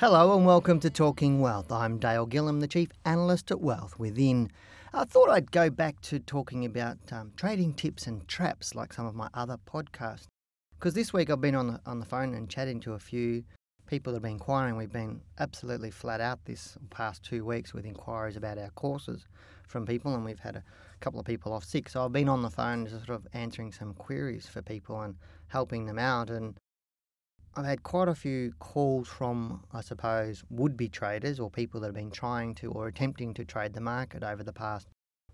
Hello and welcome to Talking Wealth. I'm Dale Gillham, the Chief Analyst at Wealth Within. I thought I'd go back to talking about um, trading tips and traps like some of my other podcasts. Because this week I've been on the, on the phone and chatting to a few people that have been inquiring. We've been absolutely flat out this past two weeks with inquiries about our courses from people, and we've had a couple of people off sick. So I've been on the phone just sort of answering some queries for people and helping them out. And I've had quite a few calls from, I suppose, would be traders or people that have been trying to or attempting to trade the market over the past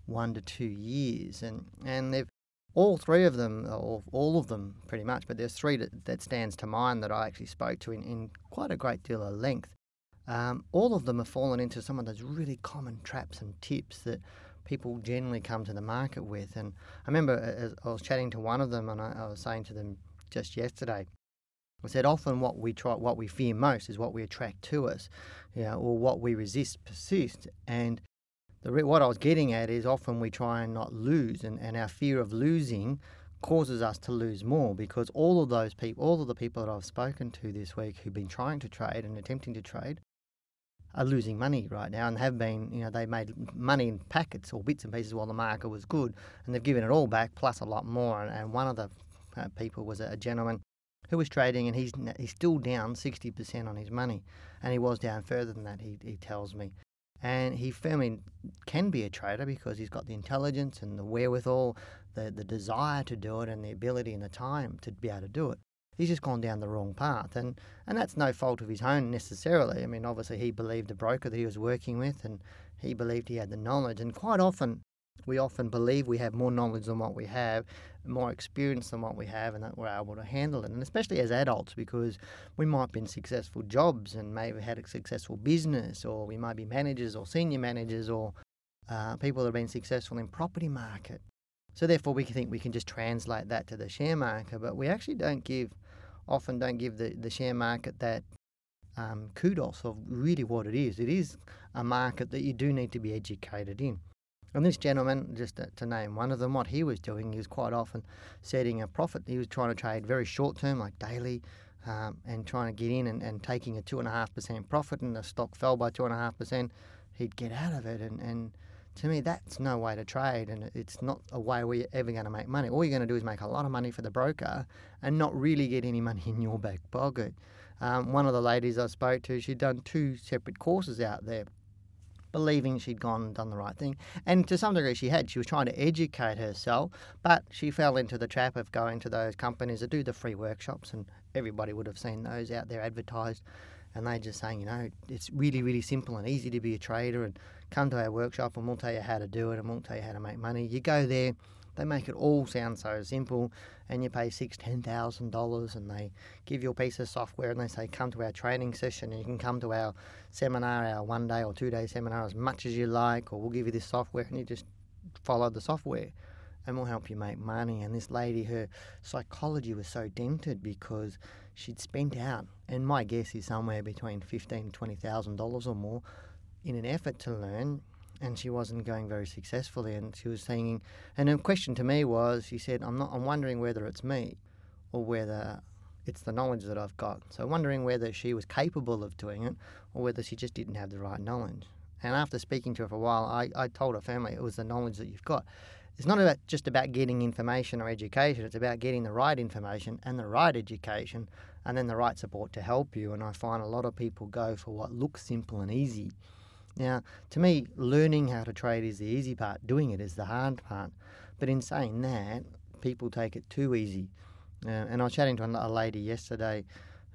one to two years. And, and they've all three of them, or all of them pretty much, but there's three that, that stands to mind that I actually spoke to in, in quite a great deal of length. Um, all of them have fallen into some of those really common traps and tips that people generally come to the market with. And I remember I was chatting to one of them and I, I was saying to them just yesterday, I said often what we try, what we fear most is what we attract to us, you know, or what we resist persists. And the what I was getting at is often we try and not lose, and, and our fear of losing causes us to lose more because all of those people, all of the people that I've spoken to this week who've been trying to trade and attempting to trade, are losing money right now and have been, you know, they made money in packets or bits and pieces while the market was good, and they've given it all back plus a lot more. And, and one of the uh, people was a, a gentleman who was trading, and he's he's still down sixty percent on his money, and he was down further than that. He he tells me, and he firmly can be a trader because he's got the intelligence and the wherewithal, the the desire to do it, and the ability and the time to be able to do it. He's just gone down the wrong path, and and that's no fault of his own necessarily. I mean, obviously he believed the broker that he was working with, and he believed he had the knowledge, and quite often we often believe we have more knowledge than what we have, more experience than what we have, and that we're able to handle it. And especially as adults, because we might be in successful jobs and maybe had a successful business, or we might be managers or senior managers, or uh, people that have been successful in property market. So therefore, we think we can just translate that to the share market, but we actually don't give, often don't give the, the share market that um, kudos of really what it is. It is a market that you do need to be educated in. And this gentleman, just to, to, name one of them, what he was doing, he was quite often setting a profit. He was trying to trade very short term, like daily, um, and trying to get in and, and taking a 2.5% profit, and the stock fell by 2.5%, he'd get out of it. And, and to me, that's no way to trade, and it's not a way where you're ever going to make money. All you're going to do is make a lot of money for the broker and not really get any money in your back pocket. Um, one of the ladies I spoke to, she'd done two separate courses out there believing she'd gone and done the right thing. And to some degree, she had. She was trying to educate herself, but she fell into the trap of going to those companies that do the free workshops, and everybody would have seen those out there advertised. And they just saying, you know, it's really, really simple and easy to be a trader, and come to our workshop, and we'll tell you how to do it, and we'll tell you how to make money. You go there, they make it all sound so simple, and you pay six, ten thousand dollars, and they give you a piece of software, and they say, "Come to our training session, and you can come to our seminar, our one day or two day seminar, as much as you like, or we'll give you this software, and you just follow the software." and we'll help you make money. And this lady, her psychology was so dented because she'd spent out, and my guess is somewhere between fifteen twenty thousand dollars or more, in an effort to learn and she wasn't going very successfully. And she was saying, and her question to me was, she said, "I'm not. I'm wondering whether it's me, or whether it's the knowledge that I've got. So wondering whether she was capable of doing it, or whether she just didn't have the right knowledge." And after speaking to her for a while, I, I told her family it was the knowledge that you've got. It's not about just about getting information or education. It's about getting the right information and the right education, and then the right support to help you. And I find a lot of people go for what looks simple and easy now, to me, learning how to trade is the easy part, doing it is the hard part. But in saying that, people take it too easy. Uh, and I was chatting to a lady yesterday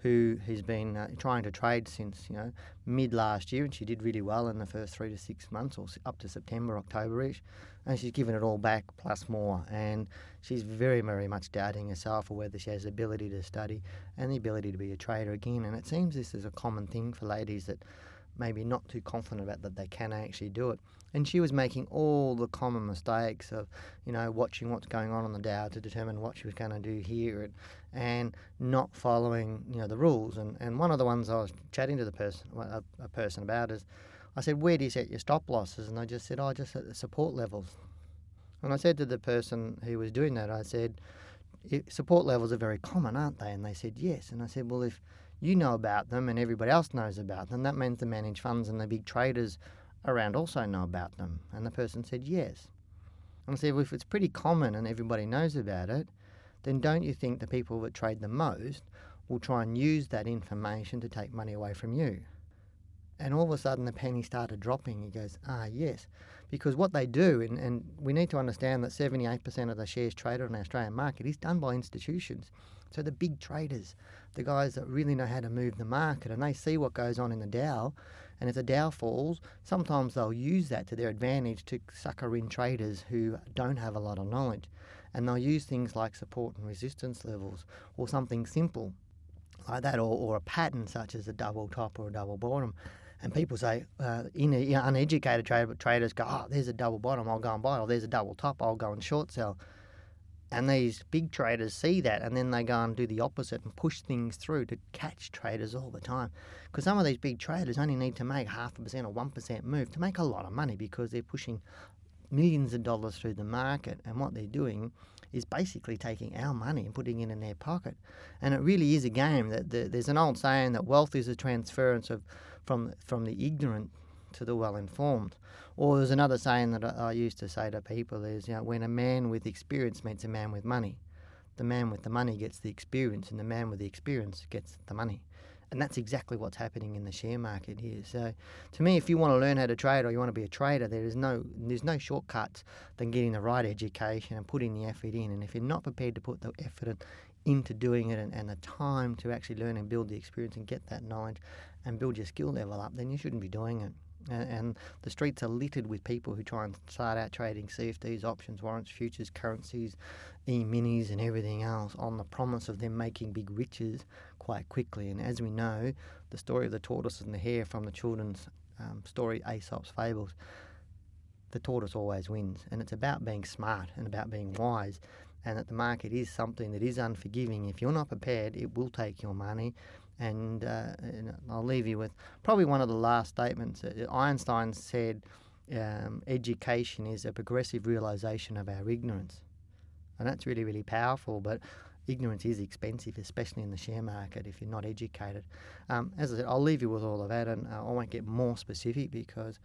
who has been uh, trying to trade since you know mid last year, and she did really well in the first three to six months, or up to September, October-ish, and she's given it all back plus more. And she's very, very much doubting herself or whether she has the ability to study and the ability to be a trader again. And it seems this is a common thing for ladies that maybe not too confident about that they can actually do it. And she was making all the common mistakes of, you know, watching what's going on on the Dow to determine what she was going to do here and, and not following, you know, the rules. And, and one of the ones I was chatting to the person, a, a person about is, I said, where do you set your stop losses? And they just said, oh, just at the support levels. And I said to the person who was doing that, I said, support levels are very common, aren't they? And they said, yes. And I said, well, if you know about them and everybody else knows about them. That means the managed funds and the big traders around also know about them. And the person said, yes. And I said, well, if it's pretty common and everybody knows about it, then don't you think the people that trade the most will try and use that information to take money away from you? And all of a sudden the penny started dropping. He goes, ah, yes. Because what they do, and, and we need to understand that 78% of the shares traded on the Australian market is done by institutions. So the big traders, the guys that really know how to move the market, and they see what goes on in the Dow. And if the Dow falls, sometimes they'll use that to their advantage to sucker in traders who don't have a lot of knowledge. And they'll use things like support and resistance levels or something simple like that, or, or a pattern such as a double top or a double bottom. And people say, uh, in, you know, uneducated trader, traders go, oh, there's a double bottom, I'll go and buy, or there's a double top, I'll go and short sell. And these big traders see that and then they go and do the opposite and push things through to catch traders all the time. Because some of these big traders only need to make half a percent or 1% move to make a lot of money because they're pushing millions of dollars through the market. And what they're doing is basically taking our money and putting it in their pocket. And it really is a game that the, there's an old saying that wealth is a transference of from from the ignorant to the well informed. Or there's another saying that I, I used to say to people is, you know, when a man with experience meets a man with money, the man with the money gets the experience, and the man with the experience gets the money. And that's exactly what's happening in the share market here. So, to me, if you want to learn how to trade or you want to be a trader, there is no there's no shortcuts than getting the right education and putting the effort in. And if you're not prepared to put the effort in, into doing it and, and the time to actually learn and build the experience and get that knowledge and build your skill level up, then you shouldn't be doing it. And, and the streets are littered with people who try and start out trading CFDs, options, warrants, futures, currencies, e-minis and everything else on the promise of them making big riches quite quickly. And as we know, the story of the tortoise and the hare from the children's um, story Aesop's Fables, the tortoise always wins. And it's about being smart and about being wise and that the market is something that is unforgiving. If you're not prepared, it will take your money and, uh, and, I'll leave you with probably one of the last statements. Einstein said, um, education is a progressive realization of our ignorance. And that's really, really powerful. But ignorance is expensive, especially in the share market if you're not educated. Um, as I said, I'll leave you with all of that, and uh, I won't get more specific because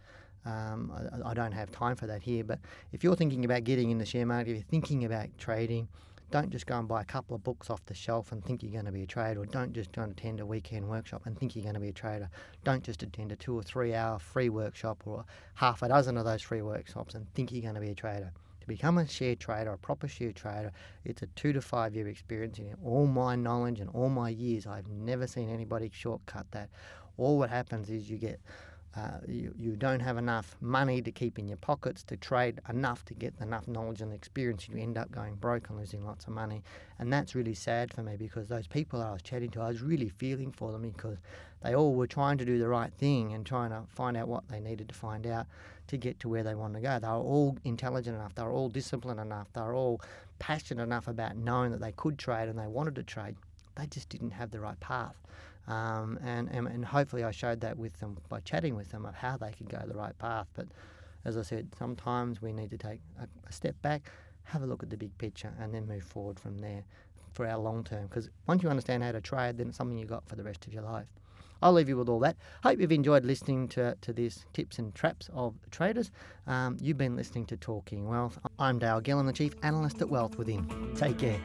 um, I, I, don't have time for that here. But if you're thinking about getting in the share market, if you're thinking about trading, don't just go and buy a couple of books off the shelf and think you're going to be a trader, or don't just go and attend a weekend workshop and think you're going to be a trader. Don't just attend a two or three hour free workshop or half a dozen of those free workshops and think you're going to be a trader. To become a share trader, a proper share trader, it's a two to five year experience. In all my knowledge and all my years, I've never seen anybody shortcut that. All what happens is you get uh, you, you don't have enough money to keep in your pockets to trade enough to get enough knowledge and experience. You end up going broke and losing lots of money. And that's really sad for me because those people I was chatting to, I was really feeling for them because they all were trying to do the right thing and trying to find out what they needed to find out to get to where they want to go. They were all intelligent enough, they were all disciplined enough, they were all passionate enough about knowing that they could trade and they wanted to trade. They just didn't have the right path. Um, and, and, and hopefully I showed that with them by chatting with them of how they could go the right path. But as I said, sometimes we need to take a, a step back, have a look at the big picture, and then move forward from there for our long term. Because once you understand how to trade, then it's something you got for the rest of your life. I'll leave you with all that. Hope you've enjoyed listening to, to these tips and traps of traders. Um, you've been listening to Talking Wealth. I'm Dale Gillham, the Chief Analyst at Wealth Within. Take care.